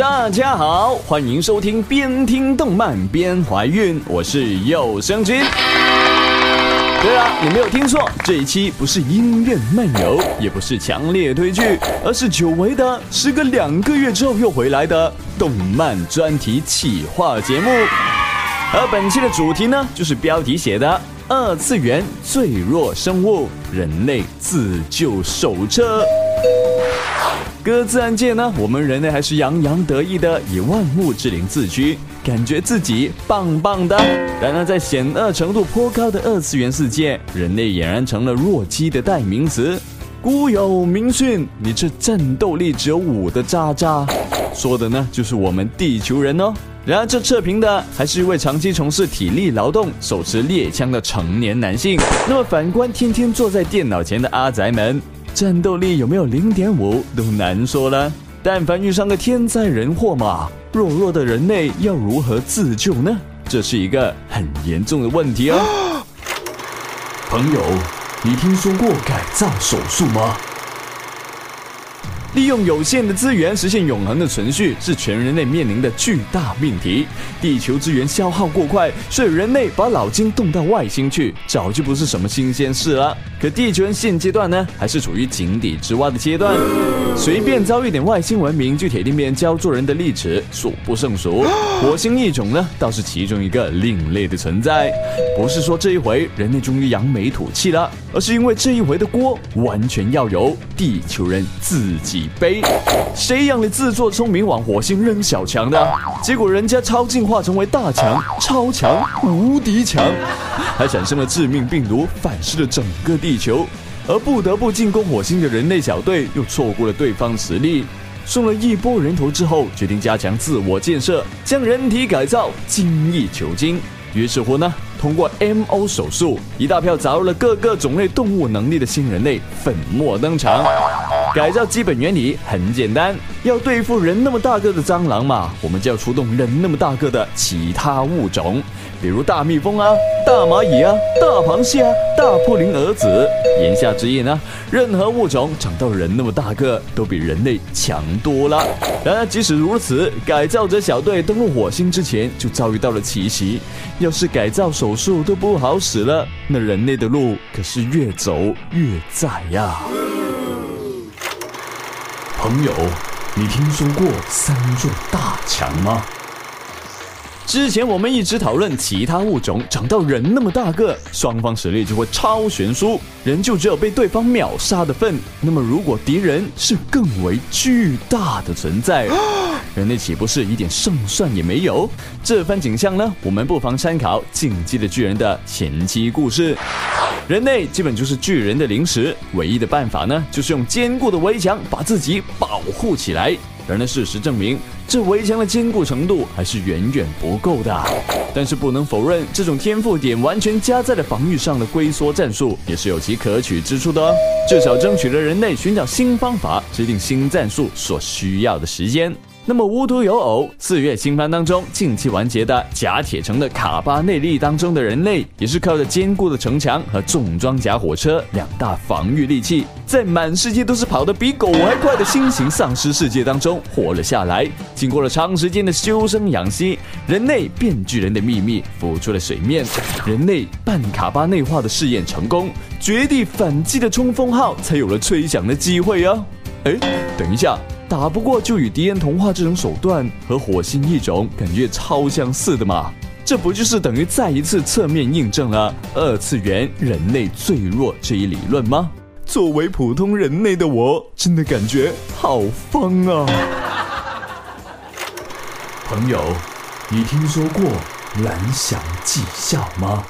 大家好，欢迎收听边听动漫边怀孕，我是有声君。对了，你没有听错，这一期不是音乐漫游，也不是强烈推剧，而是久违的，时隔两个月之后又回来的动漫专题企划节目。而本期的主题呢，就是标题写的“二次元最弱生物：人类自救手册”。各自然界呢，我们人类还是洋洋得意的以万物之灵自居，感觉自己棒棒的。然而在险恶程度颇高的二次元世界，人类俨然成了弱鸡的代名词。古有明训，你这战斗力只有五的渣渣，说的呢就是我们地球人哦。然而这测评的还是一位长期从事体力劳动、手持猎枪的成年男性。那么反观天天坐在电脑前的阿宅们。战斗力有没有零点五都难说了。但凡遇上个天灾人祸嘛，弱弱的人类要如何自救呢？这是一个很严重的问题哦。朋友，你听说过改造手术吗？利用有限的资源实现永恒的存续，是全人类面临的巨大命题。地球资源消耗过快，所以人类把脑筋动到外星去，早就不是什么新鲜事了。可地球人现阶段呢，还是处于井底之蛙的阶段，随便遭遇点外星文明，就铁定被人教做人的历史，数不胜数。火星异种呢，倒是其中一个另类的存在。不是说这一回人类终于扬眉吐气了，而是因为这一回的锅完全要由地球人自己。背，谁让你自作聪明往火星扔小强的？结果人家超进化成为大强、超强、无敌强，还产生了致命病毒，反噬了整个地地球。而不得不进攻火星的人类小队，又错过了对方实力，送了一波人头之后，决定加强自我建设，将人体改造，精益求精。于是乎呢，通过 M O 手术，一大票砸入了各个种类动物能力的新人类粉墨登场。改造基本原理很简单，要对付人那么大个的蟑螂嘛，我们就要出动人那么大个的其他物种，比如大蜜蜂啊、大蚂蚁啊、大螃蟹啊、大扑灵儿子。言下之意呢，任何物种长到人那么大个，都比人类强多了。然而即使如此，改造者小队登陆火星之前就遭遇到了奇袭。要是改造手术都不好使了，那人类的路可是越走越窄呀。朋友，你听说过三座大墙吗？之前我们一直讨论其他物种长到人那么大个，双方实力就会超悬殊，人就只有被对方秒杀的份。那么如果敌人是更为巨大的存在，人类岂不是一点胜算也没有？这番景象呢，我们不妨参考《进击的巨人》的前期故事。人类基本就是巨人的零食，唯一的办法呢，就是用坚固的围墙把自己保护起来。然而事实证明，这围墙的坚固程度还是远远不够的。但是不能否认，这种天赋点完全加在了防御上的龟缩战术，也是有其可取之处的。至少争取了人类寻找新方法、制定新战术所需要的时间。那么无独有偶，四月新番当中近期完结的甲铁城的卡巴内利当中的人类，也是靠着坚固的城墙和重装甲火车两大防御利器，在满世界都是跑得比狗还快的新型丧尸世界当中活了下来。经过了长时间的修身养息，人类变巨人的秘密浮出了水面，人类半卡巴内化的试验成功，绝地反击的冲锋号才有了吹响的机会哦！哎，等一下。打不过就与敌人同化这种手段和火星异种感觉超相似的嘛？这不就是等于再一次侧面印证了二次元人类最弱这一理论吗？作为普通人类的我，真的感觉好疯啊！朋友，你听说过蓝翔技校吗？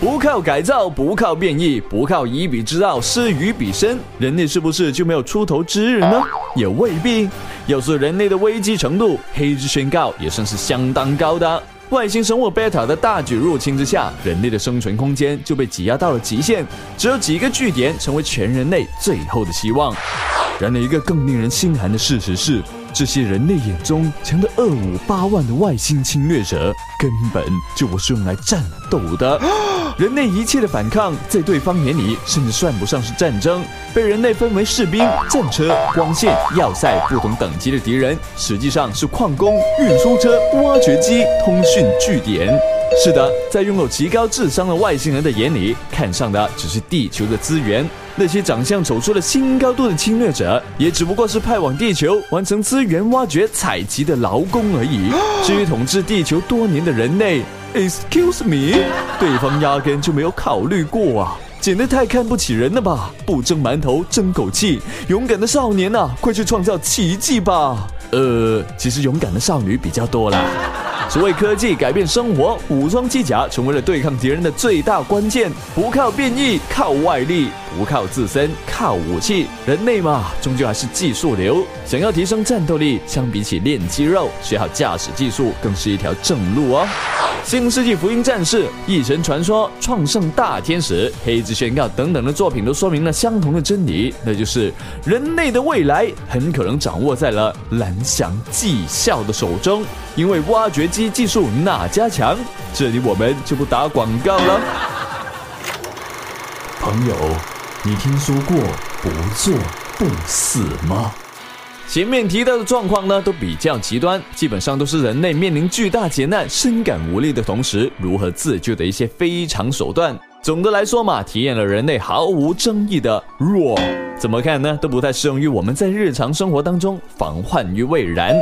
不靠改造，不靠变异，不靠以彼之道施于彼身，人类是不是就没有出头之日呢？也未必。要说人类的危机程度，黑之宣告也算是相当高的。外星生物贝塔的大举入侵之下，人类的生存空间就被挤压到了极限，只有几个据点成为全人类最后的希望。然而，一个更令人心寒的事实是，这些人类眼中强的二五八万的外星侵略者，根本就不是用来战斗的。人类一切的反抗，在对方眼里甚至算不上是战争。被人类分为士兵、战车、光线、要塞不同等级的敌人，实际上是矿工、运输车、挖掘机、通讯据点。是的，在拥有极高智商的外星人的眼里，看上的只是地球的资源。那些长相走出了新高度的侵略者，也只不过是派往地球完成资源挖掘、采集的劳工而已。至于统治地球多年的人类，Excuse me，对方压根就没有考虑过啊！简直太看不起人了吧！不蒸馒头争口气，勇敢的少年呐，快去创造奇迹吧！呃，其实勇敢的少女比较多啦。所谓科技改变生活，武装机甲成为了对抗敌人的最大关键。不靠变异，靠外力；不靠自身，靠武器。人类嘛，终究还是技术流。想要提升战斗力，相比起练肌肉，学好驾驶技术更是一条正路哦。新世纪福音战士、异神传说、创圣大天使、黑之宣告等等的作品都说明了相同的真理，那就是人类的未来很可能掌握在了蓝翔技校的手中。因为挖掘机技术哪家强，这里我们就不打广告了。朋友，你听说过不做不死吗？前面提到的状况呢，都比较极端，基本上都是人类面临巨大劫难、深感无力的同时，如何自救的一些非常手段。总的来说嘛，体验了人类毫无争议的弱，怎么看呢？都不太适用于我们在日常生活当中防患于未然。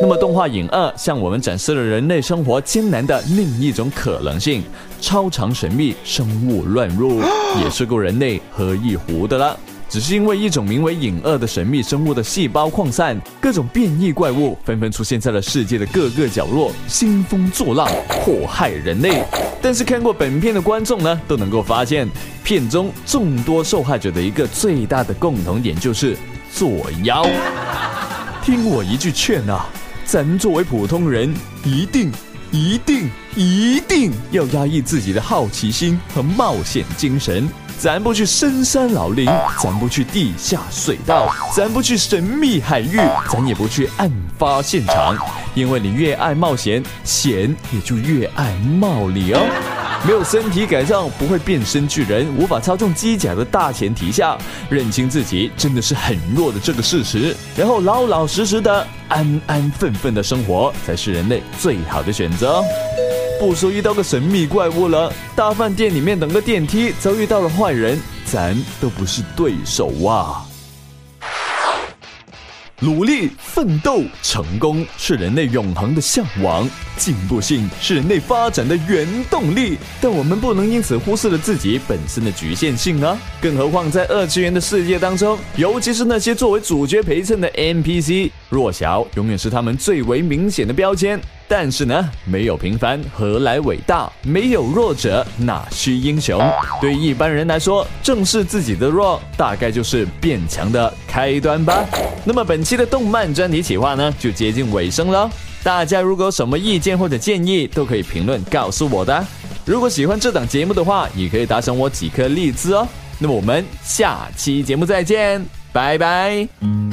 那么，动画《影二》向我们展示了人类生活艰难的另一种可能性：超常神秘生物乱入，也是够人类喝一壶的了。只是因为一种名为影二的神秘生物的细胞扩散，各种变异怪物纷纷出现在了世界的各个角落，兴风作浪，祸害人类。但是看过本片的观众呢，都能够发现，片中众多受害者的一个最大的共同点就是作妖。听我一句劝啊，咱作为普通人，一定、一定、一定要压抑自己的好奇心和冒险精神。咱不去深山老林，咱不去地下隧道，咱不去神秘海域，咱也不去案发现场，因为你越爱冒险，险也就越爱冒你哦。没有身体改造不会变身巨人，无法操纵机甲的大前提下，认清自己真的是很弱的这个事实，然后老老实实的安安分分的生活，才是人类最好的选择。不说遇到个神秘怪物了，大饭店里面等个电梯，遭遇到了坏人，咱都不是对手啊！努力奋斗，成功是人类永恒的向往；进步性是人类发展的原动力。但我们不能因此忽视了自己本身的局限性啊！更何况在二次元的世界当中，尤其是那些作为主角陪衬的 NPC，弱小永远是他们最为明显的标签。但是呢，没有平凡何来伟大？没有弱者哪需英雄？对一般人来说，正视自己的弱，大概就是变强的开端吧。那么本期的动漫专题企划呢，就接近尾声了。大家如果有什么意见或者建议，都可以评论告诉我的。如果喜欢这档节目的话，也可以打赏我几颗荔枝哦。那么我们下期节目再见，拜拜。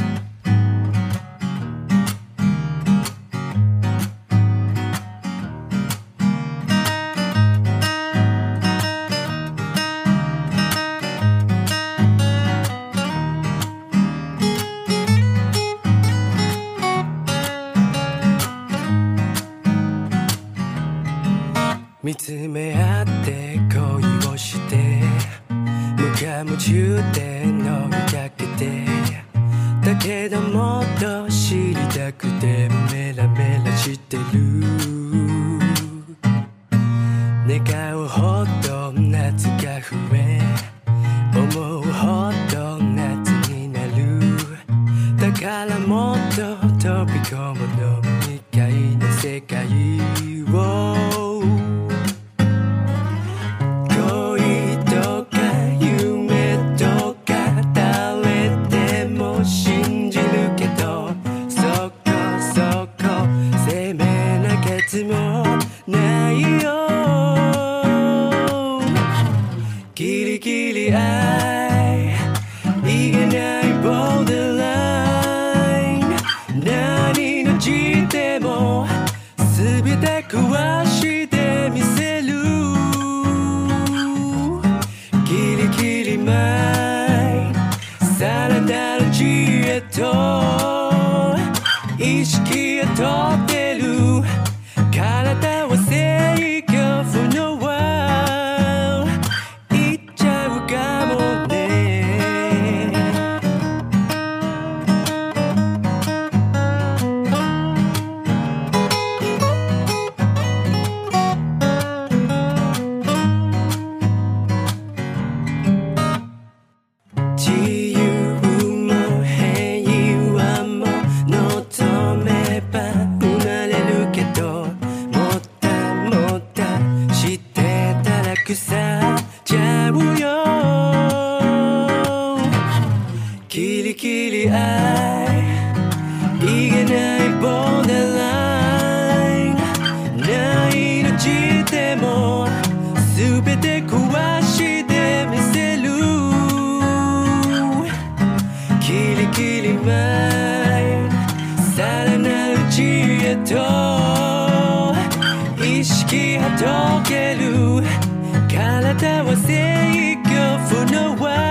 見つめ合って恋をして無我夢中で乗りかけてだけどもっと知りたくてメラメラしてる。願うほど夏が増え思うほど夏になる。だからもっと飛び込むの未開の世界。きは溶ける体は制御不能は